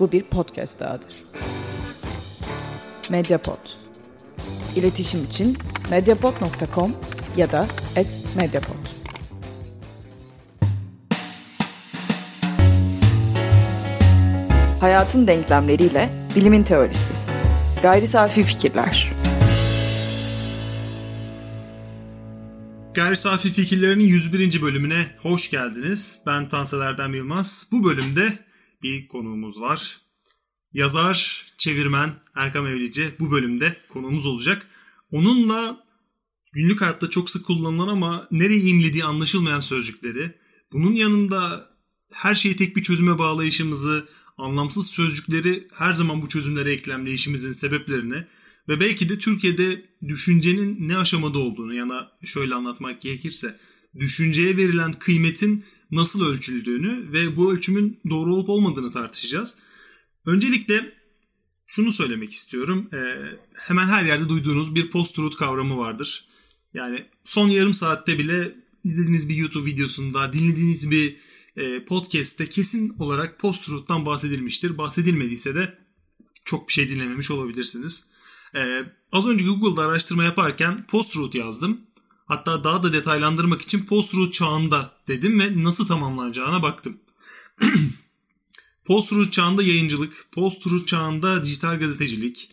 Bu bir podcast dahadır. Mediapod. İletişim için mediapod.com ya da @mediapod. Hayatın denklemleriyle bilimin teorisi. Gayri safi fikirler. Gayri Safi Fikirlerinin 101. bölümüne hoş geldiniz. Ben Tansel Erdem Yılmaz. Bu bölümde bir konuğumuz var. Yazar, çevirmen Erkam Evlice bu bölümde konuğumuz olacak. Onunla günlük hayatta çok sık kullanılan ama nereye imlediği anlaşılmayan sözcükleri, bunun yanında her şeyi tek bir çözüme bağlayışımızı, anlamsız sözcükleri her zaman bu çözümlere eklemleyişimizin sebeplerini ve belki de Türkiye'de düşüncenin ne aşamada olduğunu yana şöyle anlatmak gerekirse düşünceye verilen kıymetin nasıl ölçüldüğünü ve bu ölçümün doğru olup olmadığını tartışacağız. Öncelikle şunu söylemek istiyorum. Ee, hemen her yerde duyduğunuz bir post-truth kavramı vardır. Yani son yarım saatte bile izlediğiniz bir YouTube videosunda, dinlediğiniz bir e, podcast'te kesin olarak post-truth'tan bahsedilmiştir. Bahsedilmediyse de çok bir şey dinlememiş olabilirsiniz. Ee, az önce Google'da araştırma yaparken post-truth yazdım. Hatta daha da detaylandırmak için post-truth çağında dedim ve nasıl tamamlanacağına baktım. post-truth çağında yayıncılık, post-truth çağında dijital gazetecilik,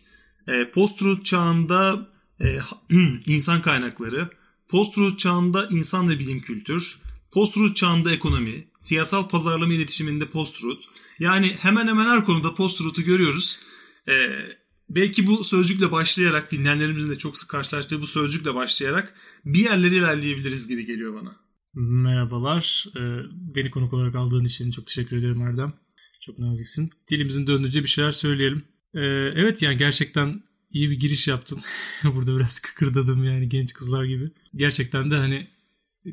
e, post-truth çağında e, insan kaynakları, post-truth çağında insan ve bilim kültür, post-truth çağında ekonomi, siyasal pazarlama iletişiminde post-truth. Yani hemen hemen her konuda post-truth'u görüyoruz. E, belki bu sözcükle başlayarak dinleyenlerimizin de çok sık karşılaştığı bu sözcükle başlayarak bir yerlere ilerleyebiliriz gibi geliyor bana. Merhabalar. Ee, beni konuk olarak aldığın için çok teşekkür ederim Erdem. Çok naziksin. Dilimizin döndüğünce bir şeyler söyleyelim. Ee, evet yani gerçekten iyi bir giriş yaptın. Burada biraz kıkırdadım yani genç kızlar gibi. Gerçekten de hani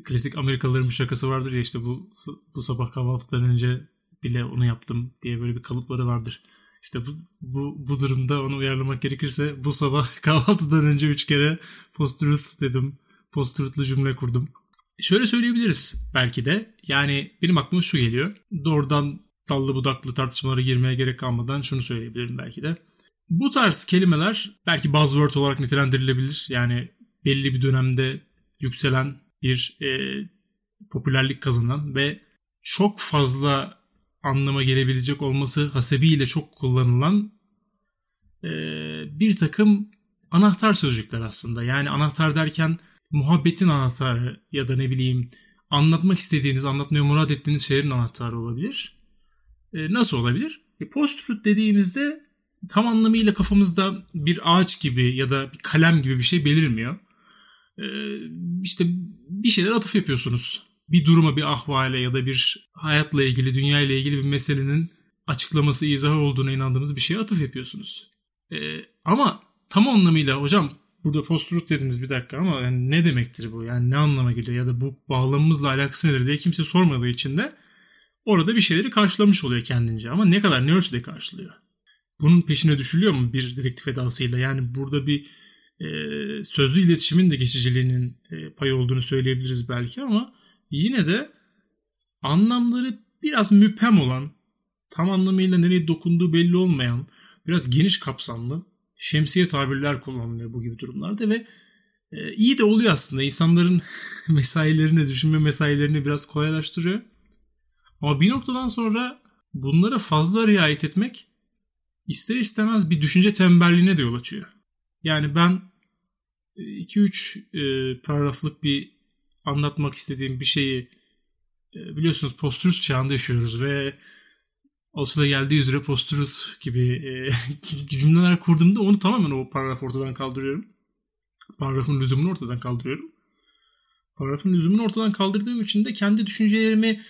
klasik Amerikalıların bir şakası vardır ya işte bu bu sabah kahvaltıdan önce bile onu yaptım diye böyle bir kalıpları vardır. İşte bu, bu, bu durumda onu uyarlamak gerekirse bu sabah kahvaltıdan önce üç kere post-truth dedim. Post-truth'lu cümle kurdum. Şöyle söyleyebiliriz belki de. Yani benim aklıma şu geliyor. Doğrudan dallı budaklı tartışmalara girmeye gerek kalmadan şunu söyleyebilirim belki de. Bu tarz kelimeler belki buzzword olarak nitelendirilebilir. Yani belli bir dönemde yükselen bir e, popülerlik kazanan ve çok fazla anlama gelebilecek olması hasebiyle çok kullanılan e, bir takım anahtar sözcükler aslında. Yani anahtar derken muhabbetin anahtarı ya da ne bileyim anlatmak istediğiniz, anlatmaya murad ettiğiniz şeylerin anahtarı olabilir. E, nasıl olabilir? E, post-truth dediğimizde tam anlamıyla kafamızda bir ağaç gibi ya da bir kalem gibi bir şey belirmiyor. E, işte bir şeyler atıf yapıyorsunuz bir duruma, bir ahvale ya da bir hayatla ilgili, dünya ile ilgili bir meselenin açıklaması, izahı olduğuna inandığımız bir şeye atıf yapıyorsunuz. Ee, ama tam anlamıyla hocam burada post-truth dediniz bir dakika ama yani ne demektir bu? Yani ne anlama geliyor ya da bu bağlamımızla alakası nedir diye kimse sormadığı için de orada bir şeyleri karşılamış oluyor kendince. Ama ne kadar, ne ölçüde karşılıyor? Bunun peşine düşülüyor mu bir dedektif edasıyla? Yani burada bir e, sözlü iletişimin de geçiciliğinin e, payı olduğunu söyleyebiliriz belki ama yine de anlamları biraz müphem olan, tam anlamıyla nereye dokunduğu belli olmayan, biraz geniş kapsamlı şemsiye tabirler kullanılıyor bu gibi durumlarda ve e, iyi de oluyor aslında. İnsanların mesailerini, düşünme mesailerini biraz kolaylaştırıyor. Ama bir noktadan sonra bunlara fazla riayet etmek ister istemez bir düşünce tembelliğine de yol açıyor. Yani ben 2-3 e, paragraflık bir anlatmak istediğim bir şeyi e, biliyorsunuz post çağında yaşıyoruz ve alışıla geldiği üzere post gibi e, cümleler kurduğumda onu tamamen o paragraf ortadan kaldırıyorum. Paragrafın lüzumunu ortadan kaldırıyorum. Paragrafın lüzumunu ortadan kaldırdığım için de kendi düşüncelerimi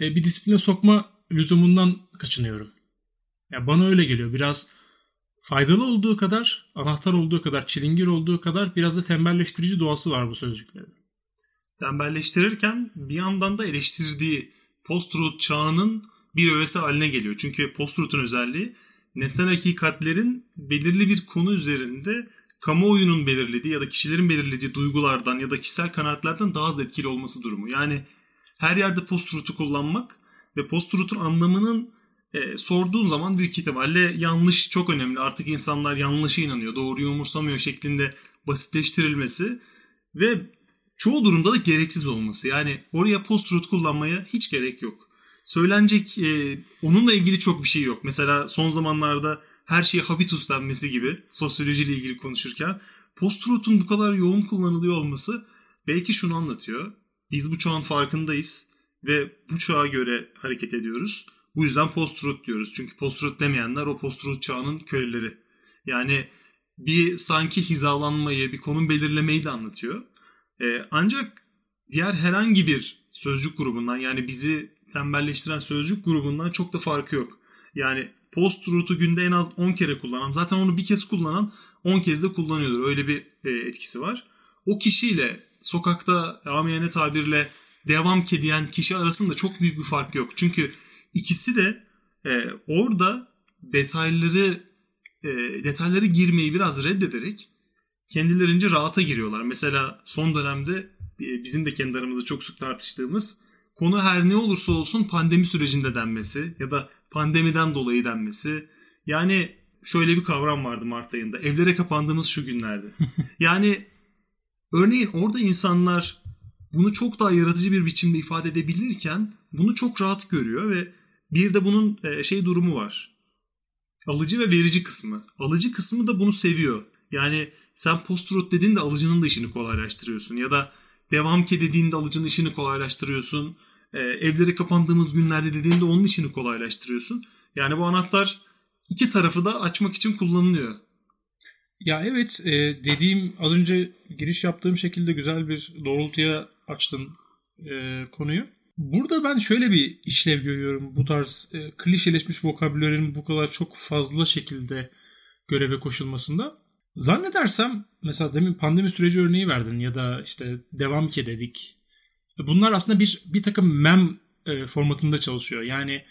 e, bir disipline sokma lüzumundan kaçınıyorum. Ya bana öyle geliyor. Biraz faydalı olduğu kadar, anahtar olduğu kadar, çilingir olduğu kadar biraz da tembelleştirici doğası var bu sözcüklerin tembelleştirirken bir yandan da eleştirdiği post-truth çağının bir öğesi haline geliyor. Çünkü post-truth'un özelliği nesnel hakikatlerin belirli bir konu üzerinde kamuoyunun belirlediği ya da kişilerin belirlediği duygulardan ya da kişisel kanaatlerden daha az etkili olması durumu. Yani her yerde post-truth'u kullanmak ve post-truth'un anlamının e, sorduğun zaman büyük ihtimalle yanlış çok önemli. Artık insanlar yanlışa inanıyor, doğruyu umursamıyor şeklinde basitleştirilmesi ve çoğu durumda da gereksiz olması. Yani oraya post-truth kullanmaya hiç gerek yok. Söylenecek e, onunla ilgili çok bir şey yok. Mesela son zamanlarda her şeye habitus denmesi gibi sosyolojiyle ilgili konuşurken post-truth'un bu kadar yoğun kullanılıyor olması belki şunu anlatıyor. Biz bu çağın farkındayız ve bu çağa göre hareket ediyoruz. Bu yüzden post-truth diyoruz. Çünkü post-truth demeyenler o post-truth çağının köleleri. Yani bir sanki hizalanmayı, bir konum belirlemeyi de anlatıyor. Ee, ancak diğer herhangi bir sözcük grubundan yani bizi tembelleştiren sözcük grubundan çok da farkı yok. Yani post-truth'u günde en az 10 kere kullanan, zaten onu bir kez kullanan 10 kez de kullanıyordur. Öyle bir e, etkisi var. O kişiyle sokakta amiyane tabirle devam ki diyen kişi arasında çok büyük bir fark yok. Çünkü ikisi de e, orada detayları e, detayları girmeyi biraz reddederek kendilerince rahata giriyorlar. Mesela son dönemde e, bizim de kendi aramızda çok sık tartıştığımız konu her ne olursa olsun pandemi sürecinde denmesi ya da pandemiden dolayı denmesi. Yani şöyle bir kavram vardı Mart ayında. Evlere kapandığımız şu günlerde. yani örneğin orada insanlar bunu çok daha yaratıcı bir biçimde ifade edebilirken bunu çok rahat görüyor ve bir de bunun e, şey durumu var. Alıcı ve verici kısmı. Alıcı kısmı da bunu seviyor. Yani sen post-truth dediğinde alıcının da işini kolaylaştırıyorsun. Ya da devam ki dediğinde alıcının işini kolaylaştırıyorsun. E, evlere kapandığımız günlerde dediğinde onun işini kolaylaştırıyorsun. Yani bu anahtar iki tarafı da açmak için kullanılıyor. Ya evet e, dediğim az önce giriş yaptığım şekilde güzel bir doğrultuya açtın e, konuyu. Burada ben şöyle bir işlev görüyorum bu tarz e, klişeleşmiş vokabülerin bu kadar çok fazla şekilde göreve koşulmasında. Zannedersem mesela demin pandemi süreci örneği verdin ya da işte devam ki dedik. Bunlar aslında bir bir takım mem e, formatında çalışıyor. Yani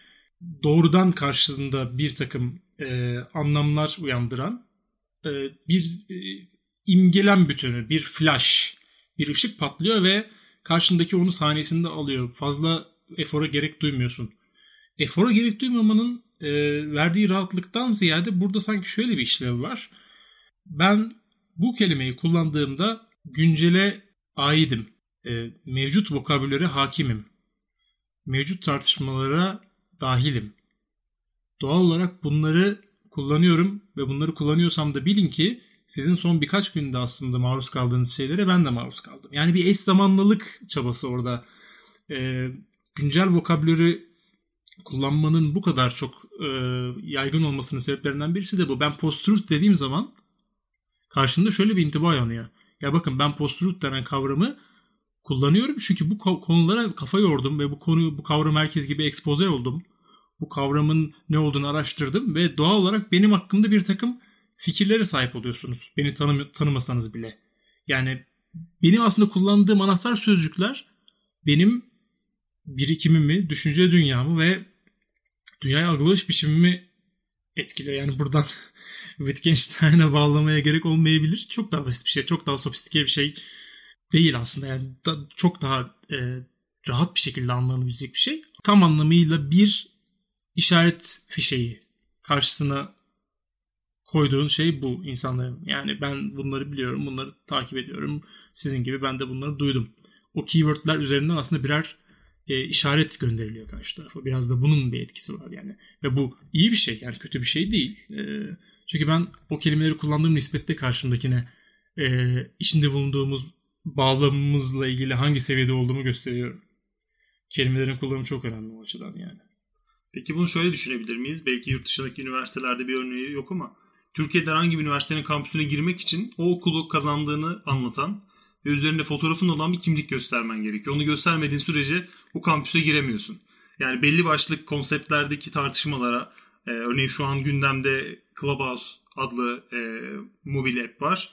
doğrudan karşılığında bir takım e, anlamlar uyandıran e, bir e, imgelem bütünü, bir flash, bir ışık patlıyor ve karşındaki onu sahnesinde alıyor. Fazla efora gerek duymuyorsun. Efora gerek duymamanın e, verdiği rahatlıktan ziyade burada sanki şöyle bir işlev var. Ben bu kelimeyi kullandığımda güncele aidim. E, mevcut vokabülere hakimim. Mevcut tartışmalara dahilim. Doğal olarak bunları kullanıyorum ve bunları kullanıyorsam da bilin ki sizin son birkaç günde aslında maruz kaldığınız şeylere ben de maruz kaldım. Yani bir eş zamanlılık çabası orada. E, güncel vokabülleri kullanmanın bu kadar çok e, yaygın olmasının sebeplerinden birisi de bu. Ben post-truth dediğim zaman karşımda şöyle bir intiba yanıyor. Ya bakın ben post-truth denen kavramı kullanıyorum çünkü bu konulara kafa yordum ve bu konuyu bu kavram herkes gibi ekspoze oldum. Bu kavramın ne olduğunu araştırdım ve doğal olarak benim hakkımda bir takım fikirlere sahip oluyorsunuz. Beni tanım tanımasanız bile. Yani benim aslında kullandığım anahtar sözcükler benim birikimimi, düşünce dünyamı ve dünyaya algılayış biçimimi etkiliyor. Yani buradan Wittgenstein'e bağlamaya gerek olmayabilir. Çok daha basit bir şey, çok daha sofistike bir şey değil aslında. Yani da, çok daha e, rahat bir şekilde anlanabilecek bir şey. Tam anlamıyla bir işaret fişeği karşısına koyduğun şey bu insanların. Yani ben bunları biliyorum, bunları takip ediyorum. Sizin gibi ben de bunları duydum. O keywordler üzerinden aslında birer e, işaret gönderiliyor karşı tarafa. Biraz da bunun bir etkisi var yani. Ve bu iyi bir şey yani kötü bir şey değil. E, çünkü ben o kelimeleri kullandığım nispette karşımdakine e, içinde bulunduğumuz bağlamımızla ilgili hangi seviyede olduğumu gösteriyorum. Kelimelerin kullanımı çok önemli o açıdan yani. Peki bunu şöyle düşünebilir miyiz? Belki yurt dışındaki üniversitelerde bir örneği yok ama Türkiye'de herhangi bir üniversitenin kampüsüne girmek için o okulu kazandığını anlatan ve üzerinde fotoğrafın olan bir kimlik göstermen gerekiyor. Onu göstermediğin sürece o kampüse giremiyorsun. Yani belli başlı konseptlerdeki tartışmalara e, örneğin şu an gündemde Clubhouse adlı e, mobil app var.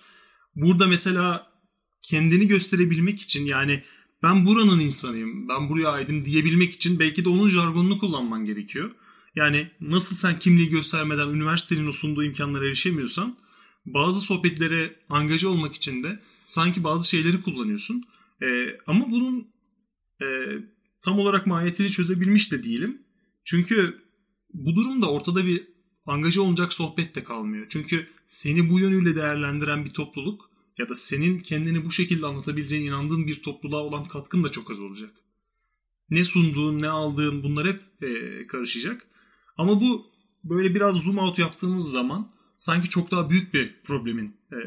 Burada mesela kendini gösterebilmek için yani ben buranın insanıyım, ben buraya aidim diyebilmek için belki de onun jargonunu kullanman gerekiyor. Yani nasıl sen kimliği göstermeden üniversitenin sunduğu imkanlara erişemiyorsan bazı sohbetlere angaja olmak için de sanki bazı şeyleri kullanıyorsun. Ee, ama bunun e, tam olarak mahiyetini çözebilmiş de değilim. Çünkü bu durumda ortada bir angaja olacak sohbet de kalmıyor. Çünkü seni bu yönüyle değerlendiren bir topluluk ya da senin kendini bu şekilde anlatabileceğine inandığın bir topluluğa olan katkın da çok az olacak. Ne sunduğun, ne aldığın bunlar hep e, karışacak. Ama bu böyle biraz zoom out yaptığımız zaman sanki çok daha büyük bir problemin e,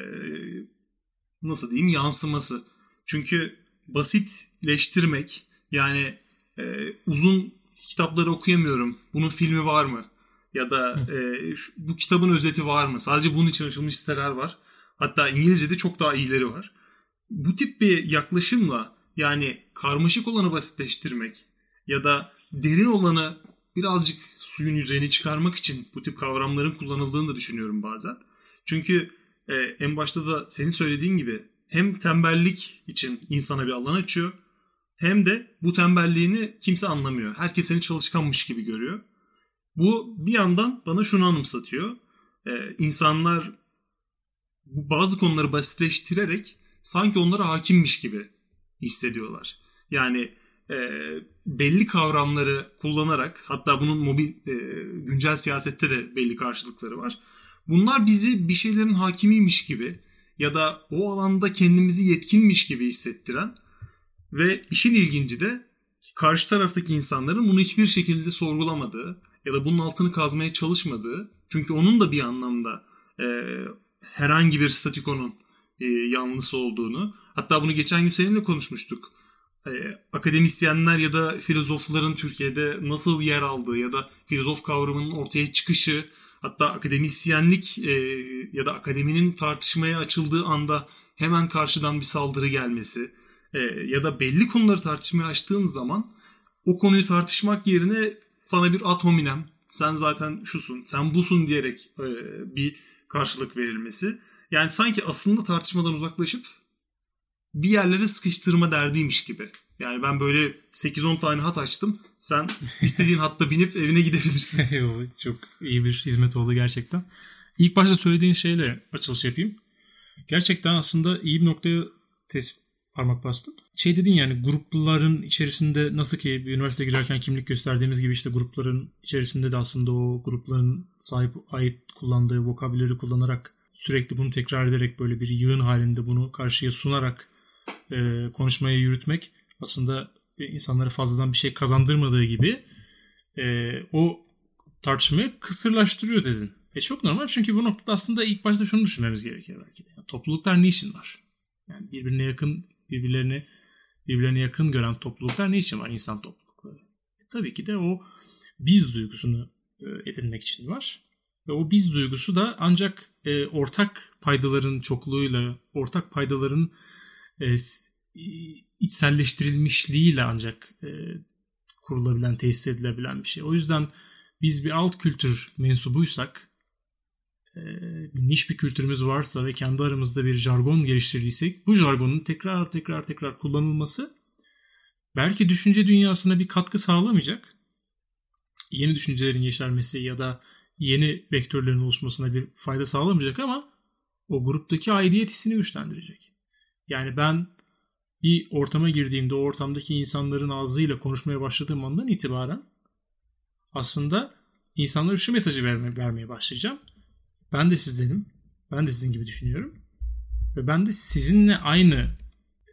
nasıl diyeyim yansıması. Çünkü basitleştirmek yani e, uzun kitapları okuyamıyorum. Bunun filmi var mı? Ya da e, şu, bu kitabın özeti var mı? Sadece bunun için açılmış siteler var. Hatta İngilizce'de çok daha iyileri var. Bu tip bir yaklaşımla yani karmaşık olanı basitleştirmek ya da derin olanı birazcık suyun yüzeyini çıkarmak için bu tip kavramların kullanıldığını da düşünüyorum bazen. Çünkü e, en başta da senin söylediğin gibi hem tembellik için insana bir alan açıyor hem de bu tembelliğini kimse anlamıyor. Herkes seni çalışkanmış gibi görüyor. Bu bir yandan bana şunu anımsatıyor. Ee, insanlar bazı konuları basitleştirerek sanki onlara hakimmiş gibi hissediyorlar. Yani e, belli kavramları kullanarak hatta bunun mobil e, güncel siyasette de belli karşılıkları var. Bunlar bizi bir şeylerin hakimiymiş gibi ya da o alanda kendimizi yetkinmiş gibi hissettiren ve işin ilginci de karşı taraftaki insanların bunu hiçbir şekilde sorgulamadığı ya da bunun altını kazmaya çalışmadığı çünkü onun da bir anlamda e, herhangi bir statikonun e, yanlısı olduğunu hatta bunu geçen gün seninle konuşmuştuk. E, akademisyenler ya da filozofların Türkiye'de nasıl yer aldığı ya da filozof kavramının ortaya çıkışı hatta akademisyenlik e, ya da akademinin tartışmaya açıldığı anda hemen karşıdan bir saldırı gelmesi e, ya da belli konuları tartışmaya açtığın zaman o konuyu tartışmak yerine sana bir ad hominem sen zaten şusun sen busun diyerek e, bir karşılık verilmesi. Yani sanki aslında tartışmadan uzaklaşıp bir yerlere sıkıştırma derdiymiş gibi. Yani ben böyle 8-10 tane hat açtım. Sen istediğin hatta binip evine gidebilirsin. Çok iyi bir hizmet oldu gerçekten. İlk başta söylediğin şeyle açılış yapayım. Gerçekten aslında iyi bir noktaya tespit parmak bastın. Şey dedin yani grupların içerisinde nasıl ki bir üniversite girerken kimlik gösterdiğimiz gibi işte grupların içerisinde de aslında o grupların sahip ait kullandığı vokabüleri kullanarak sürekli bunu tekrar ederek böyle bir yığın halinde bunu karşıya sunarak e, konuşmayı yürütmek aslında insanlara fazladan bir şey kazandırmadığı gibi e, o tartışmayı kısırlaştırıyor dedin. E çok normal çünkü bu noktada aslında ilk başta şunu düşünmemiz gerekiyor belki de. Yani topluluklar niçin var? Yani birbirine yakın, birbirlerini birbirlerine yakın gören topluluklar niçin var insan toplulukları? E tabii ki de o biz duygusunu e, edinmek için var. Ve o biz duygusu da ancak e, ortak paydaların çokluğuyla, ortak paydaların e, içselleştirilmişliğiyle ancak e, kurulabilen, tesis edilebilen bir şey. O yüzden biz bir alt kültür mensubuysak, niş bir kültürümüz varsa ve kendi aramızda bir jargon geliştirdiysek bu jargonun tekrar tekrar tekrar kullanılması belki düşünce dünyasına bir katkı sağlamayacak. Yeni düşüncelerin yeşermesi ya da yeni vektörlerin oluşmasına bir fayda sağlamayacak ama o gruptaki aidiyet hissini güçlendirecek. Yani ben bir ortama girdiğimde o ortamdaki insanların ağzıyla konuşmaya başladığım andan itibaren aslında insanlara şu mesajı vermeye, vermeye başlayacağım. Ben de sizdenim. Ben de sizin gibi düşünüyorum. Ve ben de sizinle aynı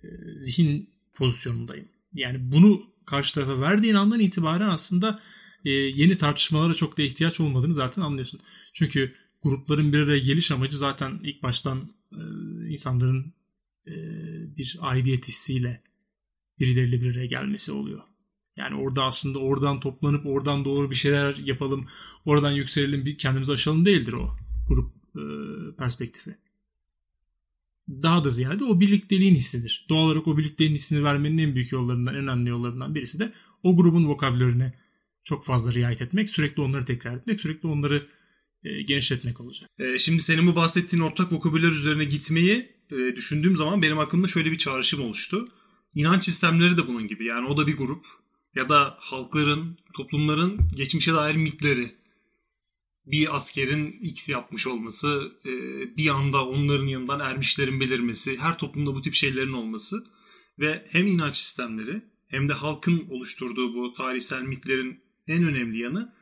e, zihin pozisyonundayım. Yani bunu karşı tarafa verdiğin andan itibaren aslında e, yeni tartışmalara çok da ihtiyaç olmadığını zaten anlıyorsun. Çünkü grupların bir araya geliş amacı zaten ilk baştan e, insanların e, bir aidiyet hissiyle birileriyle bir araya gelmesi oluyor. Yani orada aslında oradan toplanıp oradan doğru bir şeyler yapalım, oradan yükselelim, bir kendimizi aşalım değildir o grup e, perspektifi. Daha da ziyade o birlikteliğin hissidir. Doğal olarak o birlikteliğin hissini vermenin en büyük yollarından, en önemli yollarından birisi de o grubun vokabüllerine çok fazla riayet etmek, sürekli onları tekrar etmek, sürekli onları e, genişletmek olacak. E, şimdi senin bu bahsettiğin ortak vokabüler üzerine gitmeyi e, düşündüğüm zaman benim aklımda şöyle bir çağrışım oluştu. İnanç sistemleri de bunun gibi. Yani o da bir grup ya da halkların, toplumların geçmişe dair mitleri. Bir askerin X yapmış olması, e, bir anda onların yanından ermişlerin belirmesi, her toplumda bu tip şeylerin olması ve hem inanç sistemleri hem de halkın oluşturduğu bu tarihsel mitlerin en önemli yanı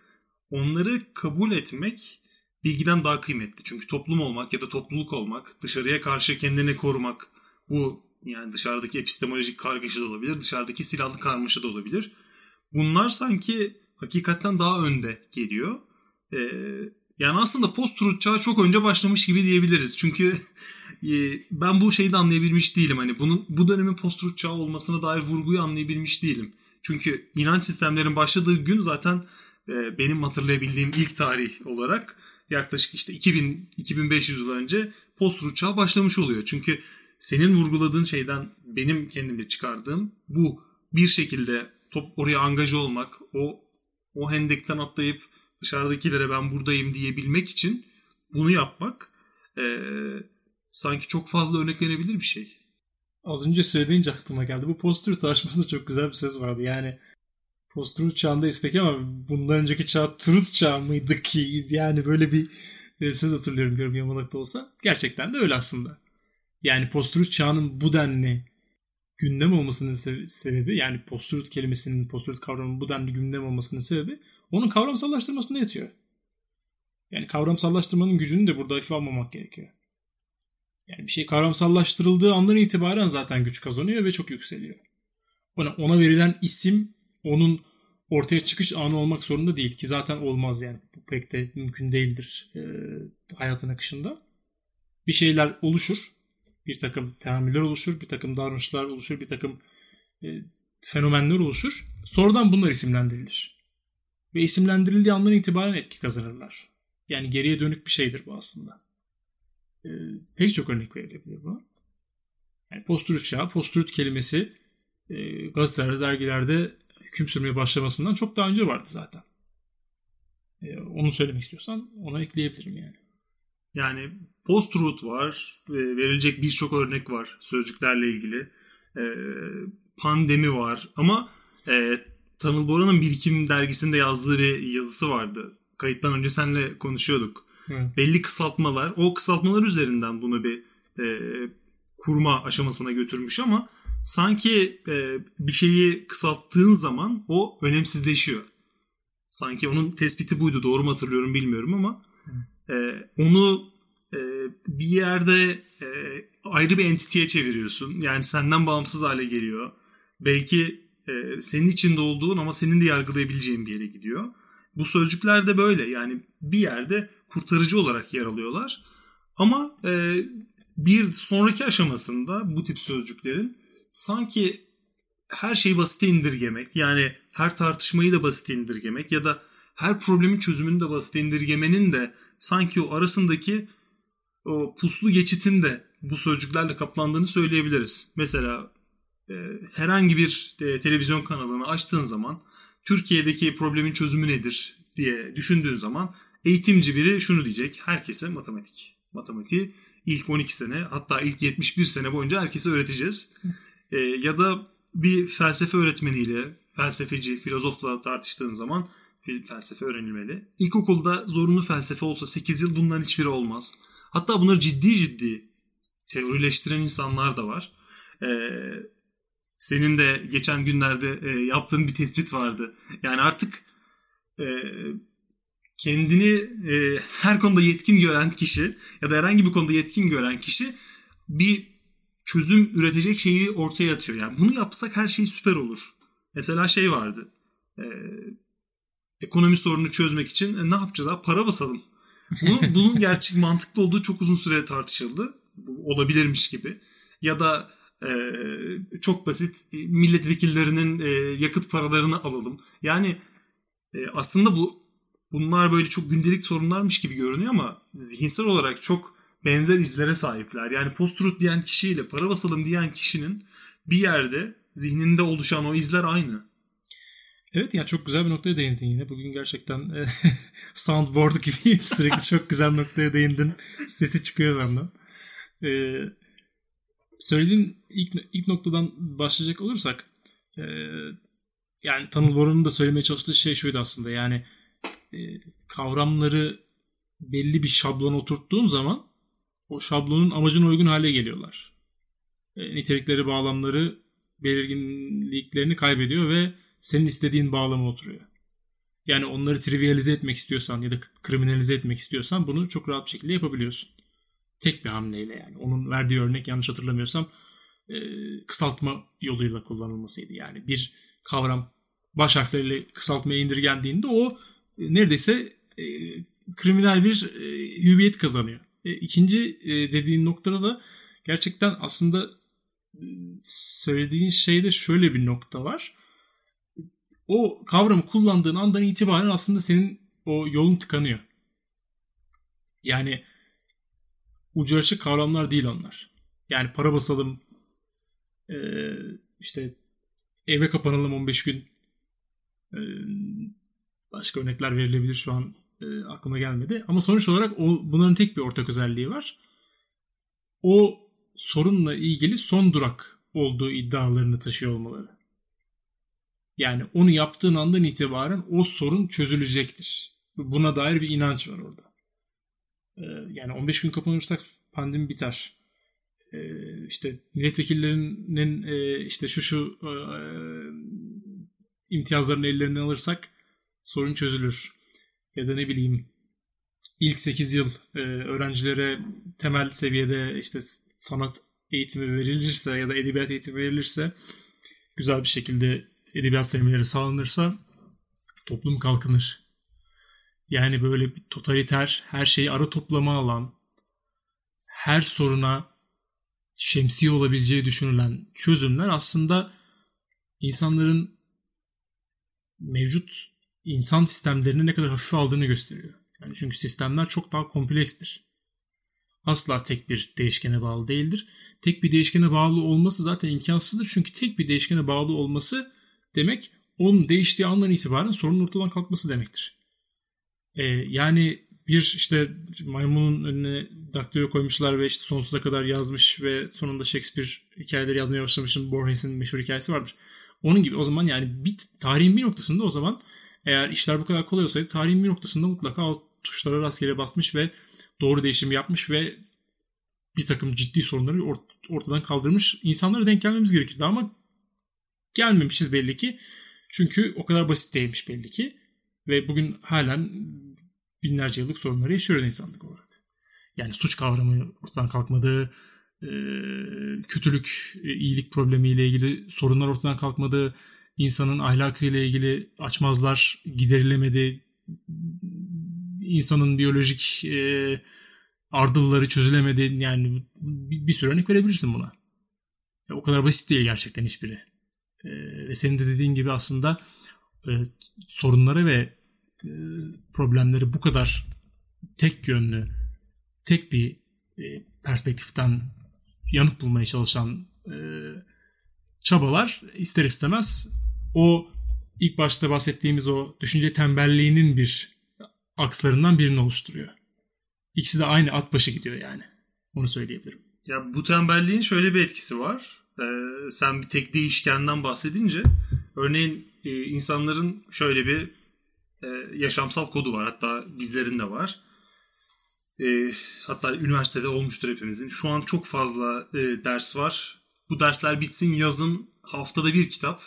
onları kabul etmek bilgiden daha kıymetli. Çünkü toplum olmak ya da topluluk olmak, dışarıya karşı kendini korumak bu yani dışarıdaki epistemolojik kargaşa da olabilir, dışarıdaki silahlı karmaşa da olabilir. Bunlar sanki hakikatten daha önde geliyor. Ee, yani aslında post-truth çağı çok önce başlamış gibi diyebiliriz. Çünkü e, ben bu şeyi de anlayabilmiş değilim. Hani bunun bu dönemin post-truth çağı olmasına dair vurguyu anlayabilmiş değilim. Çünkü inanç sistemlerin başladığı gün zaten e, benim hatırlayabildiğim ilk tarih olarak yaklaşık işte 2000 2500 yıl önce post-truth çağı başlamış oluyor. Çünkü senin vurguladığın şeyden benim kendimle çıkardığım bu bir şekilde top oraya angaja olmak, o o hendekten atlayıp dışarıdakilere ben buradayım diyebilmek için bunu yapmak e, sanki çok fazla örneklenebilir bir şey. Az önce söyleyince aklıma geldi. Bu post-truth tartışmasında çok güzel bir söz vardı. Yani post-truth çağındayız peki ama bundan önceki çağ truth çağı mıydı ki? Yani böyle bir e, söz hatırlıyorum görüm yamalak da olsa. Gerçekten de öyle aslında. Yani post-truth çağının bu denli gündem olmasının sebebi yani post-truth kelimesinin, post-truth kavramının bu denli gündem olmasının sebebi onun kavramsallaştırmasında yatıyor. Yani kavramsallaştırmanın gücünü de burada hafife almamak gerekiyor. Yani bir şey kavramsallaştırıldığı andan itibaren zaten güç kazanıyor ve çok yükseliyor. Ona, ona verilen isim onun ortaya çıkış anı olmak zorunda değil ki zaten olmaz yani. Bu pek de mümkün değildir e, hayatın akışında. Bir şeyler oluşur. Bir takım teamüller oluşur. Bir takım davranışlar oluşur. Bir takım e, fenomenler oluşur. Sonradan bunlar isimlendirilir. Ve isimlendirildiği andan itibaren etki kazanırlar. Yani geriye dönük bir şeydir bu aslında. E, pek çok örnek verilebilir bu. Yani post-truth çağı, post-truth kelimesi e, gazetelerde, dergilerde hüküm sürmeye başlamasından çok daha önce vardı zaten. E, onu söylemek istiyorsan ona ekleyebilirim yani. Yani post-truth var, e, verilecek birçok örnek var sözcüklerle ilgili. E, pandemi var ama e, Tanıl Bora'nın Birikim dergisinde yazdığı bir yazısı vardı. Kayıttan önce seninle konuşuyorduk. Hı. Belli kısaltmalar, o kısaltmalar üzerinden bunu bir e, kurma aşamasına götürmüş ama sanki e, bir şeyi kısalttığın zaman o önemsizleşiyor. Sanki onun tespiti buydu. Doğru mu hatırlıyorum bilmiyorum ama e, onu e, bir yerde e, ayrı bir entiteye çeviriyorsun. Yani senden bağımsız hale geliyor. Belki e, senin içinde olduğun ama senin de yargılayabileceğin bir yere gidiyor. Bu sözcükler de böyle. Yani bir yerde kurtarıcı olarak yer alıyorlar. Ama e, bir sonraki aşamasında bu tip sözcüklerin sanki her şeyi basite indirgemek yani her tartışmayı da basite indirgemek ya da her problemin çözümünü de basite indirgemenin de sanki o arasındaki o puslu geçitin de bu sözcüklerle kaplandığını söyleyebiliriz. Mesela e, herhangi bir e, televizyon kanalını açtığın zaman Türkiye'deki problemin çözümü nedir diye düşündüğün zaman eğitimci biri şunu diyecek. Herkese matematik. Matematiği ilk 12 sene hatta ilk 71 sene boyunca herkese öğreteceğiz. E, ya da bir felsefe öğretmeniyle, felsefeci, filozofla tartıştığın zaman felsefe öğrenilmeli. İlkokulda zorunlu felsefe olsa 8 yıl bunların hiçbiri olmaz. Hatta bunları ciddi ciddi teorileştiren insanlar da var. Ee, senin de geçen günlerde e, yaptığın bir tespit vardı. Yani artık e, kendini e, her konuda yetkin gören kişi ya da herhangi bir konuda yetkin gören kişi bir çözüm üretecek şeyi ortaya atıyor. Yani bunu yapsak her şey süper olur. Mesela şey vardı. E, ekonomi sorununu çözmek için e, ne yapacağız abi? Para basalım. Bunun, bunun gerçek mantıklı olduğu çok uzun süre tartışıldı. Olabilirmiş gibi. Ya da e, çok basit milletvekillerinin e, yakıt paralarını alalım. Yani e, aslında bu bunlar böyle çok gündelik sorunlarmış gibi görünüyor ama zihinsel olarak çok benzer izlere sahipler. Yani post-truth diyen kişiyle para basalım diyen kişinin bir yerde zihninde oluşan o izler aynı. Evet ya çok güzel bir noktaya değindin yine. Bugün gerçekten e, soundboard gibi sürekli çok güzel noktaya değindin. Sesi çıkıyor benden. Ee, söylediğin ilk, ilk noktadan başlayacak olursak e, yani Tanıl Bora'nın da söylemeye çalıştığı şey şuydu aslında. Yani e, kavramları belli bir şablona oturttuğun zaman o şablonun amacına uygun hale geliyorlar. E, nitelikleri, bağlamları belirginliklerini kaybediyor ve senin istediğin bağlama oturuyor. Yani onları trivialize etmek istiyorsan ya da kriminalize etmek istiyorsan bunu çok rahat bir şekilde yapabiliyorsun. Tek bir hamleyle yani. Onun verdiği örnek yanlış hatırlamıyorsam e, kısaltma yoluyla kullanılmasıydı. Yani bir kavram baş harfleriyle kısaltmaya indirgendiğinde o e, neredeyse e, kriminal bir e, hüviyet kazanıyor. E, ikinci e, dediğin noktada da gerçekten aslında e, söylediğin şeyde şöyle bir nokta var. O kavramı kullandığın andan itibaren aslında senin o yolun tıkanıyor. Yani ucu açık kavramlar değil onlar. Yani para basalım, e, işte eve kapanalım 15 gün. E, başka örnekler verilebilir şu an e, aklıma gelmedi. Ama sonuç olarak o, bunların tek bir ortak özelliği var. O sorunla ilgili son durak olduğu iddialarını taşıyor olmaları. Yani onu yaptığın andan itibaren o sorun çözülecektir. Buna dair bir inanç var orada. Ee, yani 15 gün kapanırsak pandemi biter. Ee, işte milletvekillerinin e, işte şu şu e, imtiyazlarını ellerinden alırsak sorun çözülür ya da ne bileyim ilk 8 yıl e, öğrencilere temel seviyede işte sanat eğitimi verilirse ya da edebiyat eğitimi verilirse güzel bir şekilde edebiyat sevmeleri sağlanırsa toplum kalkınır. Yani böyle bir totaliter, her şeyi ara toplama alan, her soruna şemsiye olabileceği düşünülen çözümler aslında insanların mevcut insan sistemlerini ne kadar hafife aldığını gösteriyor. Yani çünkü sistemler çok daha komplekstir. Asla tek bir değişkene bağlı değildir. Tek bir değişkene bağlı olması zaten imkansızdır. Çünkü tek bir değişkene bağlı olması demek onun değiştiği andan itibaren sorunun ortadan kalkması demektir. Ee, yani bir işte maymunun önüne daktilo koymuşlar ve işte sonsuza kadar yazmış ve sonunda Shakespeare hikayeleri yazmaya başlamışın Borges'in meşhur hikayesi vardır. Onun gibi o zaman yani bir tarihin bir noktasında o zaman eğer işler bu kadar kolay olsaydı tarihin bir noktasında mutlaka o tuşlara rastgele basmış ve doğru değişim yapmış ve bir takım ciddi sorunları ortadan kaldırmış insanlara denk gelmemiz gerekirdi ama gelmemişiz belli ki. Çünkü o kadar basit değilmiş belli ki. Ve bugün halen binlerce yıllık sorunları yaşıyoruz insanlık olarak. Yani suç kavramı ortadan kalkmadı, kötülük, iyilik problemiyle ilgili sorunlar ortadan kalkmadı, insanın ahlakıyla ilgili açmazlar giderilemedi. insanın biyolojik e, ardılları çözülemedi. Yani bir, sürü örnek verebilirsin buna. O kadar basit değil gerçekten hiçbiri. E, ve senin de dediğin gibi aslında e, sorunları ve e, problemleri bu kadar tek yönlü, tek bir e, perspektiften yanıt bulmaya çalışan e, çabalar ister istemez o ilk başta bahsettiğimiz o düşünce tembelliğinin bir akslarından birini oluşturuyor. İkisi de aynı at başı gidiyor yani. Onu söyleyebilirim. Ya bu tembelliğin şöyle bir etkisi var. Ee, sen bir tek değişkenden bahsedince örneğin e, insanların şöyle bir e, yaşamsal kodu var. Hatta bizlerin de var. E, hatta üniversitede olmuştur hepimizin. Şu an çok fazla e, ders var. Bu dersler bitsin yazın haftada bir kitap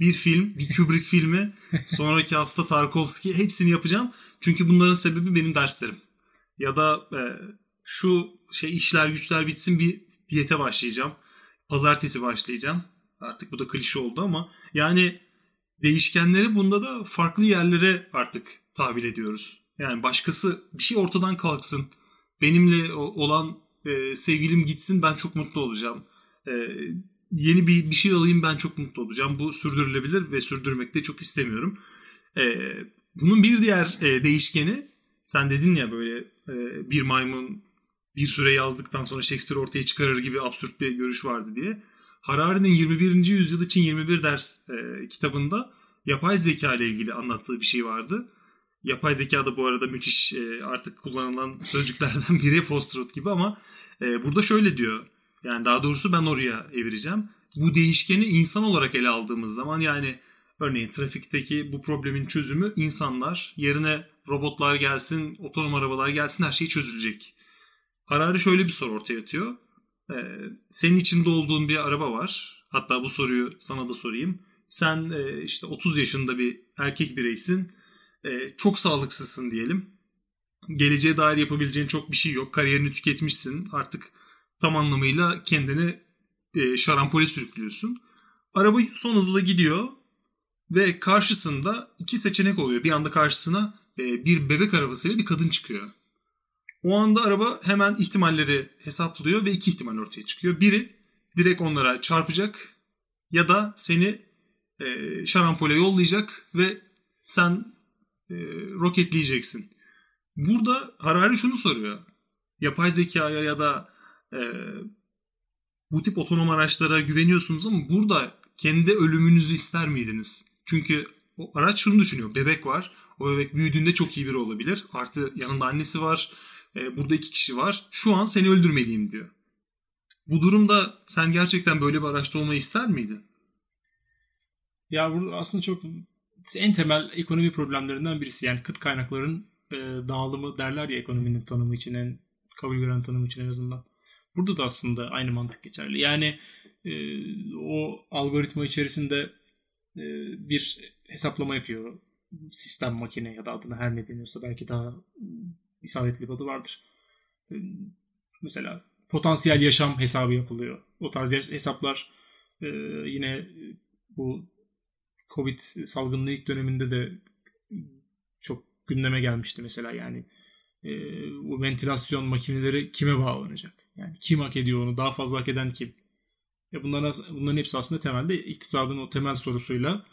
bir film, bir Kubrick filmi, sonraki hafta Tarkovski hepsini yapacağım. Çünkü bunların sebebi benim derslerim. Ya da e, şu şey işler güçler bitsin bir diyete başlayacağım. Pazartesi başlayacağım. Artık bu da klişe oldu ama yani değişkenleri bunda da farklı yerlere artık tabir ediyoruz. Yani başkası bir şey ortadan kalksın. Benimle olan e, sevgilim gitsin ben çok mutlu olacağım. E, yeni bir, bir şey alayım ben çok mutlu olacağım. Bu sürdürülebilir ve sürdürmek de çok istemiyorum. E, bunun bir diğer e, değişkeni sen dedin ya böyle e, bir maymun bir süre yazdıktan sonra Shakespeare ortaya çıkarır gibi absürt bir görüş vardı diye. Harari'nin 21. yüzyıl için 21 ders e, kitabında yapay zeka ile ilgili anlattığı bir şey vardı. Yapay zeka da bu arada müthiş e, artık kullanılan sözcüklerden biri post gibi ama e, burada şöyle diyor. Yani daha doğrusu ben oraya evireceğim. Bu değişkeni insan olarak ele aldığımız zaman yani örneğin trafikteki bu problemin çözümü insanlar yerine robotlar gelsin, otonom arabalar gelsin her şey çözülecek. Harari şöyle bir soru ortaya atıyor. Ee, senin içinde olduğun bir araba var. Hatta bu soruyu sana da sorayım. Sen e, işte 30 yaşında bir erkek bireysin. e, çok sağlıksızsın diyelim. Geleceğe dair yapabileceğin çok bir şey yok. Kariyerini tüketmişsin. Artık tam anlamıyla kendini e, şarampole sürüklüyorsun. Araba son hızla gidiyor ve karşısında iki seçenek oluyor. Bir anda karşısına e, bir bebek arabasıyla bir kadın çıkıyor. O anda araba hemen ihtimalleri hesaplıyor ve iki ihtimal ortaya çıkıyor. Biri direkt onlara çarpacak ya da seni e, şarampole yollayacak ve sen e, roketleyeceksin. Burada Harari şunu soruyor. Yapay zekaya ya da e, bu tip otonom araçlara güveniyorsunuz ama burada kendi ölümünüzü ister miydiniz? Çünkü o araç şunu düşünüyor. Bebek var. O bebek büyüdüğünde çok iyi biri olabilir. Artı yanında annesi var. E, burada iki kişi var. Şu an seni öldürmeliyim diyor. Bu durumda sen gerçekten böyle bir araçta olmayı ister miydin? Ya bu aslında çok en temel ekonomi problemlerinden birisi. Yani kıt kaynakların e, dağılımı derler ya ekonominin tanımı için en kabul gören tanımı için en azından. Burada da aslında aynı mantık geçerli. Yani e, o algoritma içerisinde e, bir hesaplama yapıyor. Sistem makine ya da adına her ne deniyorsa belki daha isabetli adı vardır. E, mesela potansiyel yaşam hesabı yapılıyor. O tarz hesaplar e, yine bu Covid salgının ilk döneminde de çok gündeme gelmişti mesela yani e, bu ventilasyon makineleri kime bağlanacak? Yani kim hak ediyor onu? Daha fazla hak eden kim? Ya bunların, bunların hepsi aslında temelde iktisadın o temel sorusuyla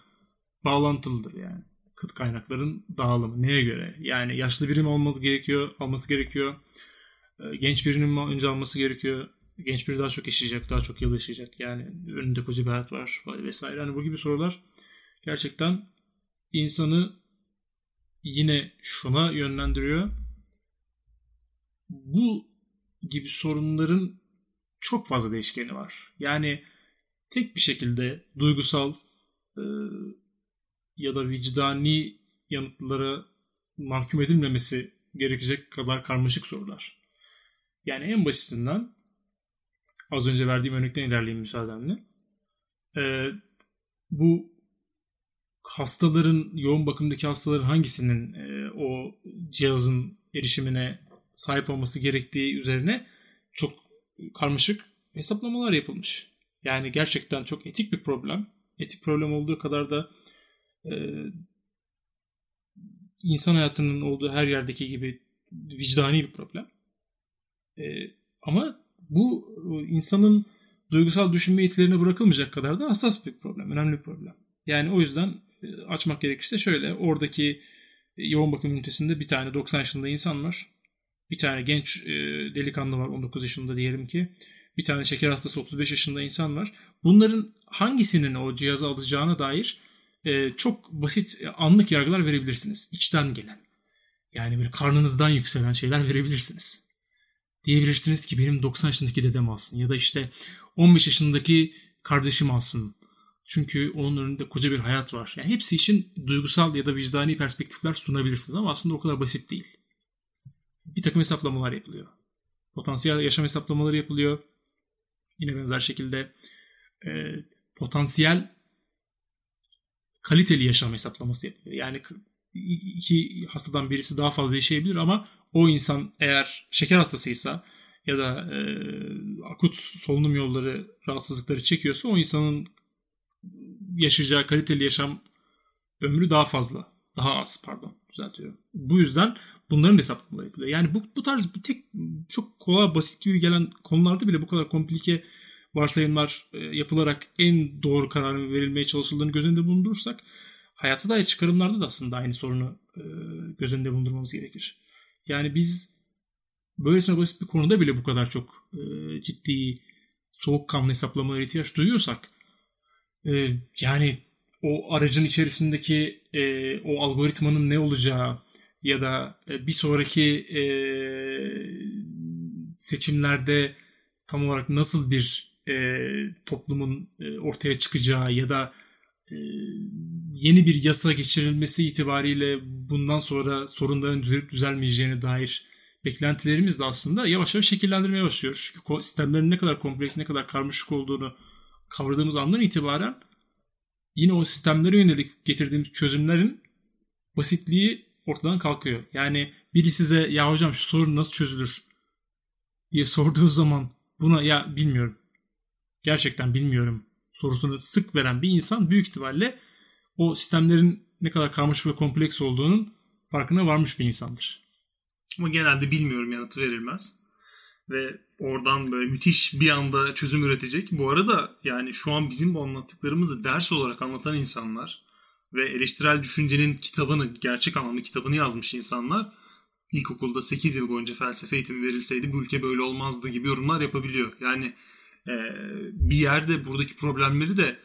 bağlantılıdır yani. Kıt kaynakların dağılımı neye göre? Yani yaşlı birim olması gerekiyor, alması gerekiyor. E, genç birinin önce alması gerekiyor. Genç biri daha çok yaşayacak, daha çok yıl yaşayacak. Yani önünde koca bir hayat var vesaire. Hani bu gibi sorular gerçekten insanı yine şuna yönlendiriyor. Bu gibi sorunların çok fazla değişkeni var. Yani tek bir şekilde duygusal e, ya da vicdani yanıtlara mahkum edilmemesi gerekecek kadar karmaşık sorular. Yani en basitinden az önce verdiğim örnekten ilerleyeyim müsaadenle. E, bu hastaların, yoğun bakımdaki hastaların hangisinin e, o cihazın erişimine sahip olması gerektiği üzerine çok karmaşık hesaplamalar yapılmış. Yani gerçekten çok etik bir problem. Etik problem olduğu kadar da e, insan hayatının olduğu her yerdeki gibi vicdani bir problem. E, ama bu insanın duygusal düşünme yetilerine bırakılmayacak kadar da hassas bir problem, önemli bir problem. Yani o yüzden e, açmak gerekirse şöyle oradaki yoğun bakım ünitesinde bir tane 90 yaşında insan var. Bir tane genç e, delikanlı var 19 yaşında diyelim ki. Bir tane şeker hastası 35 yaşında insan var. Bunların hangisinin o cihazı alacağına dair e, çok basit anlık yargılar verebilirsiniz. İçten gelen. Yani böyle karnınızdan yükselen şeyler verebilirsiniz. Diyebilirsiniz ki benim 90 yaşındaki dedem alsın ya da işte 15 yaşındaki kardeşim alsın çünkü onun önünde koca bir hayat var. Yani hepsi için duygusal ya da vicdani perspektifler sunabilirsiniz ama aslında o kadar basit değil. Bir takım hesaplamalar yapılıyor. Potansiyel yaşam hesaplamaları yapılıyor. Yine benzer şekilde e, potansiyel kaliteli yaşam hesaplaması yapılıyor. Yani iki hastadan birisi daha fazla yaşayabilir ama o insan eğer şeker hastasıysa ya da e, akut solunum yolları rahatsızlıkları çekiyorsa o insanın yaşayacağı kaliteli yaşam ömrü daha fazla. Daha az pardon düzeltiyorum. Bu yüzden bunların hesaplamaları yapılıyor. Yani bu, bu tarz bir tek çok kolay basit gibi gelen konularda bile bu kadar komplike varsayımlar e, yapılarak en doğru kararın verilmeye çalışıldığını göz önünde bulundurursak hayata dair çıkarımlarda da aslında aynı sorunu e, göz önünde bulundurmamız gerekir. Yani biz böylesine basit bir konuda bile bu kadar çok e, ciddi soğukkanlı hesaplamalara ihtiyaç duyuyorsak yani o aracın içerisindeki o algoritmanın ne olacağı ya da bir sonraki seçimlerde tam olarak nasıl bir e, toplumun e, ortaya çıkacağı ya da e, yeni bir yasa geçirilmesi itibariyle bundan sonra sorunların düzelip düzelmeyeceğine dair beklentilerimiz de aslında yavaş yavaş şekillendirmeye başlıyor. Çünkü sistemlerin ne kadar kompleks, ne kadar karmaşık olduğunu kavradığımız andan itibaren yine o sistemlere yönelik getirdiğimiz çözümlerin basitliği ortadan kalkıyor. Yani biri size ya hocam şu sorun nasıl çözülür diye sorduğu zaman buna ya bilmiyorum. Gerçekten bilmiyorum sorusunu sık veren bir insan büyük ihtimalle o sistemlerin ne kadar karmaşık ve kompleks olduğunun farkına varmış bir insandır. Ama genelde bilmiyorum yanıtı verilmez. Ve oradan böyle müthiş bir anda çözüm üretecek. Bu arada yani şu an bizim bu anlattıklarımızı ders olarak anlatan insanlar ve eleştirel düşüncenin kitabını, gerçek anlamda kitabını yazmış insanlar ilkokulda 8 yıl boyunca felsefe eğitimi verilseydi bu ülke böyle olmazdı gibi yorumlar yapabiliyor. Yani e, bir yerde buradaki problemleri de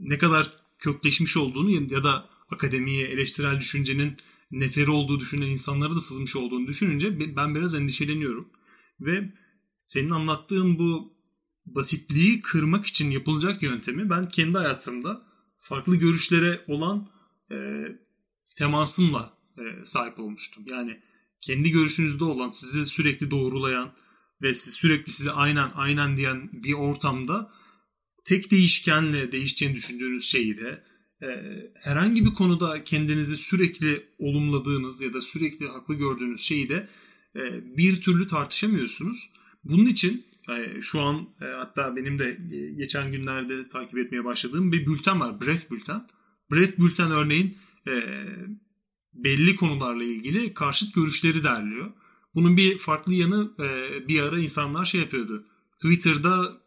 ne kadar kökleşmiş olduğunu ya da akademiye eleştirel düşüncenin neferi olduğu düşünen insanlara da sızmış olduğunu düşününce ben biraz endişeleniyorum. Ve senin anlattığın bu basitliği kırmak için yapılacak yöntemi ben kendi hayatımda farklı görüşlere olan e, temasımla e, sahip olmuştum. Yani kendi görüşünüzde olan, sizi sürekli doğrulayan ve siz sürekli size aynen aynen diyen bir ortamda tek değişkenle değişeceğini düşündüğünüz şeyi de e, herhangi bir konuda kendinizi sürekli olumladığınız ya da sürekli haklı gördüğünüz şeyi de e, bir türlü tartışamıyorsunuz. Bunun için e, şu an e, hatta benim de e, geçen günlerde takip etmeye başladığım bir bülten var. Breath bülten. Breath bülten örneğin e, belli konularla ilgili karşıt görüşleri derliyor. Bunun bir farklı yanı e, bir ara insanlar şey yapıyordu. Twitter'da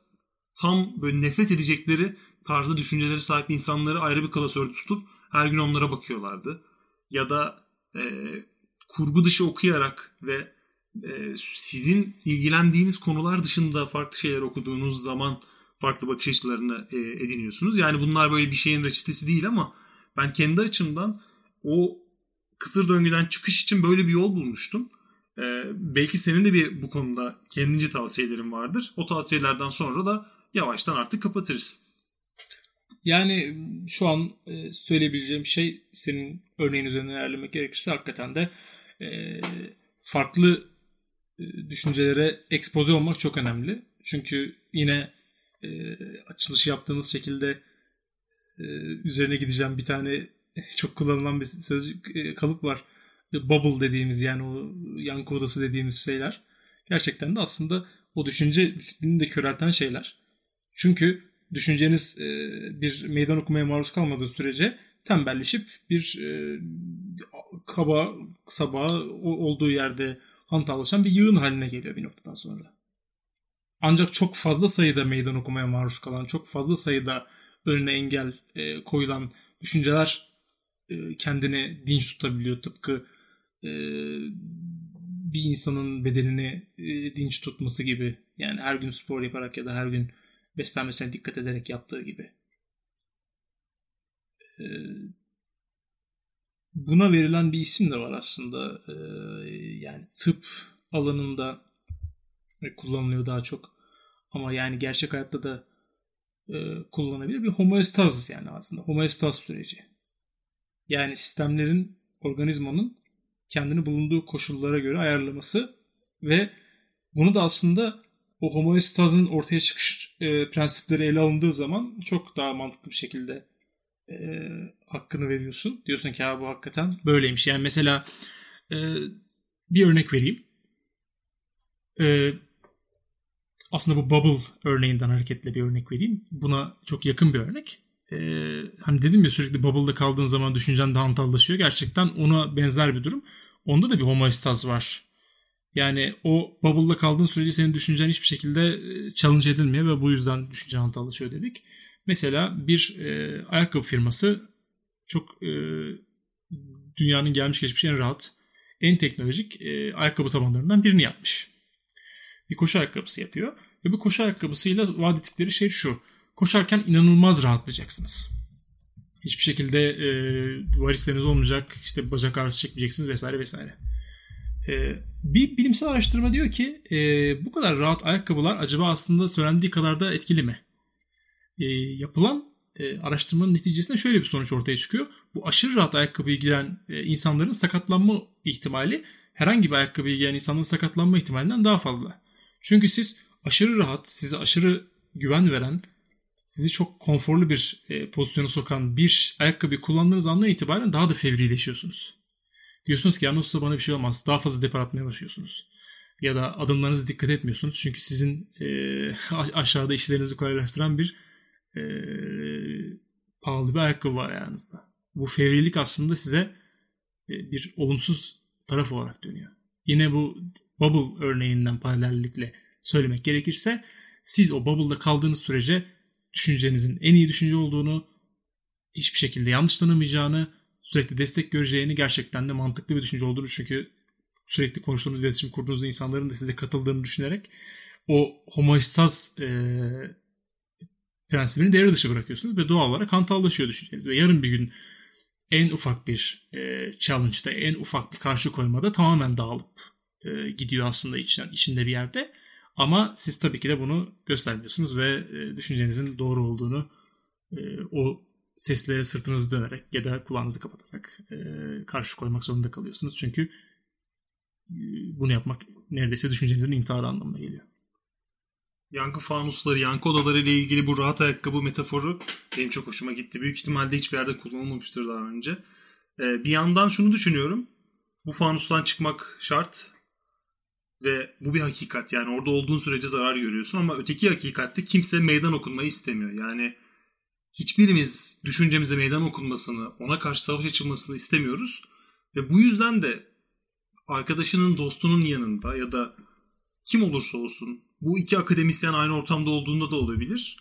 tam böyle nefret edecekleri tarzda düşünceleri sahip insanları ayrı bir klasörde tutup her gün onlara bakıyorlardı. Ya da e, kurgu dışı okuyarak ve e, sizin ilgilendiğiniz konular dışında farklı şeyler okuduğunuz zaman farklı bakış açılarını e, ediniyorsunuz. Yani bunlar böyle bir şeyin reçetesi değil ama ben kendi açımdan o kısır döngüden çıkış için böyle bir yol bulmuştum. Ee, belki senin de bir bu konuda kendince tavsiyelerin vardır. O tavsiyelerden sonra da yavaştan artık kapatırız. Yani şu an e, söyleyebileceğim şey senin örneğin üzerine ilerlemek gerekirse hakikaten de e, farklı e, düşüncelere ekspoze olmak çok önemli. Çünkü yine e, açılış yaptığımız şekilde e, üzerine gideceğim bir tane çok kullanılan bir sözcük e, kalıp var. E, bubble dediğimiz yani o yankı odası dediğimiz şeyler. Gerçekten de aslında o düşünce disiplinini de körelten şeyler. Çünkü düşünceniz e, bir meydan okumaya maruz kalmadığı sürece tembelleşip bir kaba, sabah olduğu yerde hantallaşan bir yığın haline geliyor bir noktadan sonra. Ancak çok fazla sayıda meydan okumaya maruz kalan, çok fazla sayıda önüne engel koyulan düşünceler e, kendini dinç tutabiliyor. Tıpkı e, bir insanın bedenini e, dinç tutması gibi. Yani her gün spor yaparak ya da her gün beslenmesine dikkat ederek yaptığı gibi. Buna verilen bir isim de var aslında. Yani tıp alanında kullanılıyor daha çok. Ama yani gerçek hayatta da kullanabilir bir homeostaz yani aslında homeostaz süreci. Yani sistemlerin, organizmanın kendini bulunduğu koşullara göre ayarlaması ve bunu da aslında o homeostazın ortaya çıkış e, prensipleri ele alındığı zaman çok daha mantıklı bir şekilde e, hakkını veriyorsun. Diyorsun ki ha bu hakikaten böyleymiş. Yani mesela e, bir örnek vereyim. E, aslında bu bubble örneğinden hareketle bir örnek vereyim. Buna çok yakın bir örnek e, hani dedim ya sürekli bubble'da kaldığın zaman düşüncen de hantallaşıyor. Gerçekten ona benzer bir durum. Onda da bir homoestaz var. Yani o bubble'da kaldığın sürece senin düşüncen hiçbir şekilde challenge edilmiyor ve bu yüzden düşünce hantallaşıyor dedik. Mesela bir e, ayakkabı firması çok e, dünyanın gelmiş geçmiş en rahat, en teknolojik e, ayakkabı tabanlarından birini yapmış. Bir koşu ayakkabısı yapıyor. Ve bu koşu ayakkabısıyla vaat ettikleri şey şu koşarken inanılmaz rahatlayacaksınız. Hiçbir şekilde e, varisleriniz olmayacak, işte bacak ağrısı çekmeyeceksiniz vesaire vesaire. E, bir bilimsel araştırma diyor ki e, bu kadar rahat ayakkabılar acaba aslında söylendiği kadar da etkili mi? E, yapılan e, araştırmanın neticesinde şöyle bir sonuç ortaya çıkıyor. Bu aşırı rahat ayakkabıyı giyen e, insanların sakatlanma ihtimali herhangi bir ayakkabıyı giyen insanların sakatlanma ihtimalinden daha fazla. Çünkü siz aşırı rahat, size aşırı güven veren, sizi çok konforlu bir e, pozisyona sokan bir ayakkabı kullandığınız andan itibaren daha da fevrileşiyorsunuz. Diyorsunuz ki ya nasılsa bana bir şey olmaz. Daha fazla depar atmaya başlıyorsunuz. Ya da adımlarınızı dikkat etmiyorsunuz. Çünkü sizin e, aşağıda işlerinizi kolaylaştıran bir e, pahalı bir ayakkabı var ayağınızda. Bu fevrilik aslında size e, bir olumsuz taraf olarak dönüyor. Yine bu bubble örneğinden paralellikle söylemek gerekirse siz o bubble'da kaldığınız sürece düşüncenizin en iyi düşünce olduğunu, hiçbir şekilde yanlış tanımayacağını, sürekli destek göreceğini, gerçekten de mantıklı bir düşünce olduğunu çünkü sürekli konuştuğunuz iletişim kurduğunuz insanların da size katıldığını düşünerek o homoistaz e, prensibini devre dışı bırakıyorsunuz ve doğal olarak hantallaşıyor düşünceniz. Ve yarın bir gün en ufak bir e, challenge'da, en ufak bir karşı koymada tamamen dağılıp e, gidiyor aslında içinden, içinde bir yerde. Ama siz tabii ki de bunu göstermiyorsunuz ve e, düşüncenizin doğru olduğunu e, o seslere sırtınızı dönerek ya da kulağınızı kapatarak e, karşı koymak zorunda kalıyorsunuz. Çünkü bunu yapmak neredeyse düşüncenizin intiharı anlamına geliyor. Yankı fanusları, yankı odaları ile ilgili bu rahat ayakkabı metaforu benim çok hoşuma gitti. Büyük ihtimalle hiçbir yerde kullanılmamıştır daha önce. Bir yandan şunu düşünüyorum. Bu fanustan çıkmak şart. Ve bu bir hakikat. Yani orada olduğun sürece zarar görüyorsun ama öteki hakikatte kimse meydan okunmayı istemiyor. Yani hiçbirimiz düşüncemize meydan okunmasını, ona karşı savaş açılmasını istemiyoruz. Ve bu yüzden de arkadaşının, dostunun yanında ya da kim olursa olsun bu iki akademisyen aynı ortamda olduğunda da olabilir.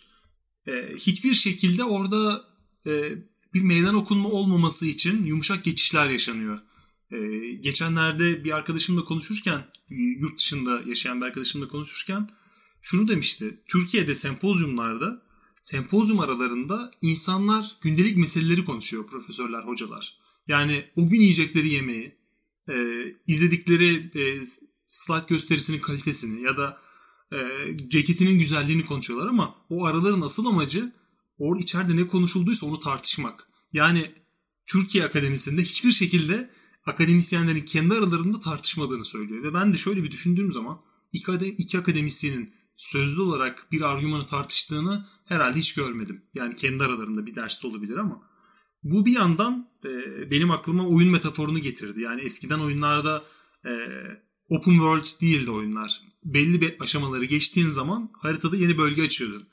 Ee, hiçbir şekilde orada e, bir meydan okunma olmaması için yumuşak geçişler yaşanıyor. Ee, geçenlerde bir arkadaşımla konuşurken, yurt dışında yaşayan bir arkadaşımla konuşurken şunu demişti. Türkiye'de sempozyumlarda, sempozyum aralarında insanlar gündelik meseleleri konuşuyor profesörler, hocalar. Yani o gün yiyecekleri yemeği, e, izledikleri e, slide gösterisinin kalitesini ya da e, ceketinin güzelliğini konuşuyorlar ama o araların asıl amacı or içeride ne konuşulduysa onu tartışmak. Yani Türkiye Akademisi'nde hiçbir şekilde akademisyenlerin kendi aralarında tartışmadığını söylüyor. Ve ben de şöyle bir düşündüğüm zaman iki akademisyenin sözlü olarak bir argümanı tartıştığını herhalde hiç görmedim. Yani kendi aralarında bir derste olabilir ama bu bir yandan e, benim aklıma oyun metaforunu getirdi. Yani eskiden oyunlarda e, open world değildi oyunlar. Belli bir aşamaları geçtiğin zaman haritada yeni bölge açıyordun.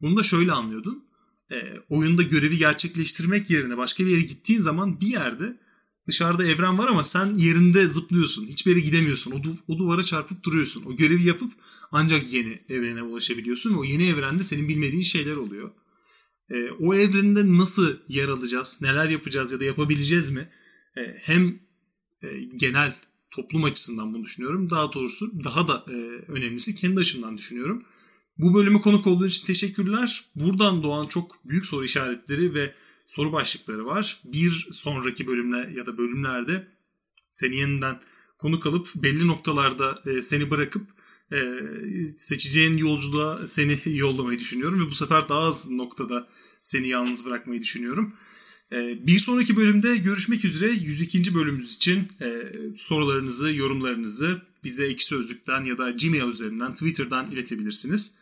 Bunu da şöyle anlıyordun. E, oyunda görevi gerçekleştirmek yerine başka bir yere gittiğin zaman bir yerde dışarıda evren var ama sen yerinde zıplıyorsun. Hiçbir yere gidemiyorsun. O, du- o duvara çarpıp duruyorsun. O görevi yapıp ancak yeni evrene ulaşabiliyorsun. Ve o yeni evrende senin bilmediğin şeyler oluyor. E, o evrende nasıl yer alacağız? Neler yapacağız ya da yapabileceğiz mi? E, hem e, genel toplum açısından bunu düşünüyorum. Daha doğrusu daha da e, önemlisi kendi açımdan düşünüyorum. Bu bölümü konuk olduğu için teşekkürler. Buradan doğan çok büyük soru işaretleri ve soru başlıkları var. Bir sonraki bölümler ya da bölümlerde seni yeniden konuk alıp belli noktalarda e, seni bırakıp e, seçeceğin yolculuğa seni yollamayı düşünüyorum ve bu sefer daha az noktada seni yalnız bırakmayı düşünüyorum. E, bir sonraki bölümde görüşmek üzere 102. bölümümüz için sorularınızı, yorumlarınızı bize ek sözlükten ya da Gmail üzerinden Twitter'dan iletebilirsiniz.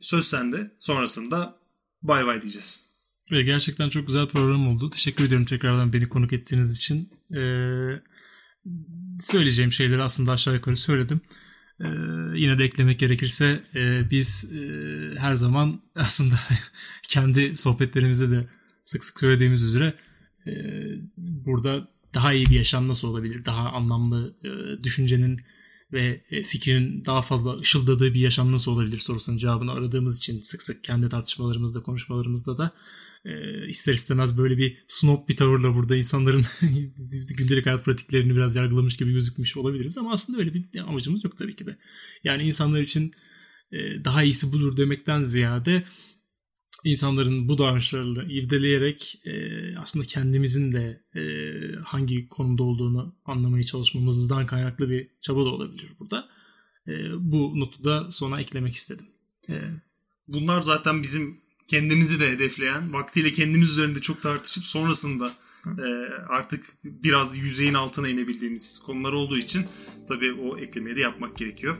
Söz sende. Sonrasında bay bay diyeceğiz. Ve gerçekten çok güzel program oldu. Teşekkür ederim tekrardan beni konuk ettiğiniz için. Ee, söyleyeceğim şeyleri aslında aşağı yukarı söyledim. Ee, yine de eklemek gerekirse e, biz e, her zaman aslında kendi sohbetlerimizde de sık sık söylediğimiz üzere e, burada daha iyi bir yaşam nasıl olabilir? Daha anlamlı e, düşüncenin ve e, fikrin daha fazla ışıldadığı bir yaşam nasıl olabilir sorusunun cevabını aradığımız için sık sık kendi tartışmalarımızda, konuşmalarımızda da e, ister istemez böyle bir snob bir tavırla burada insanların gündelik hayat pratiklerini biraz yargılamış gibi gözükmüş olabiliriz ama aslında öyle bir amacımız yok tabii ki de. Yani insanlar için e, daha iyisi budur demekten ziyade insanların bu davranışlarını irdeleyerek e, aslında kendimizin de e, hangi konumda olduğunu anlamaya çalışmamızdan kaynaklı bir çaba da olabilir burada. E, bu notu da sona eklemek istedim. E, Bunlar zaten bizim kendimizi de hedefleyen, vaktiyle kendimiz üzerinde çok tartışıp sonrasında e, artık biraz yüzeyin altına inebildiğimiz konular olduğu için tabii o eklemeyi de yapmak gerekiyor.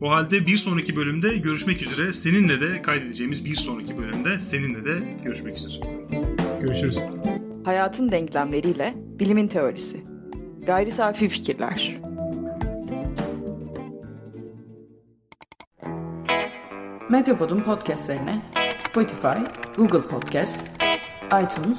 O halde bir sonraki bölümde görüşmek üzere. Seninle de kaydedeceğimiz bir sonraki bölümde seninle de görüşmek üzere. Görüşürüz. Hayatın denklemleriyle bilimin teorisi. Gayri Safi Fikirler. Medyapod'un podcastlerine Spotify, Google Podcast, iTunes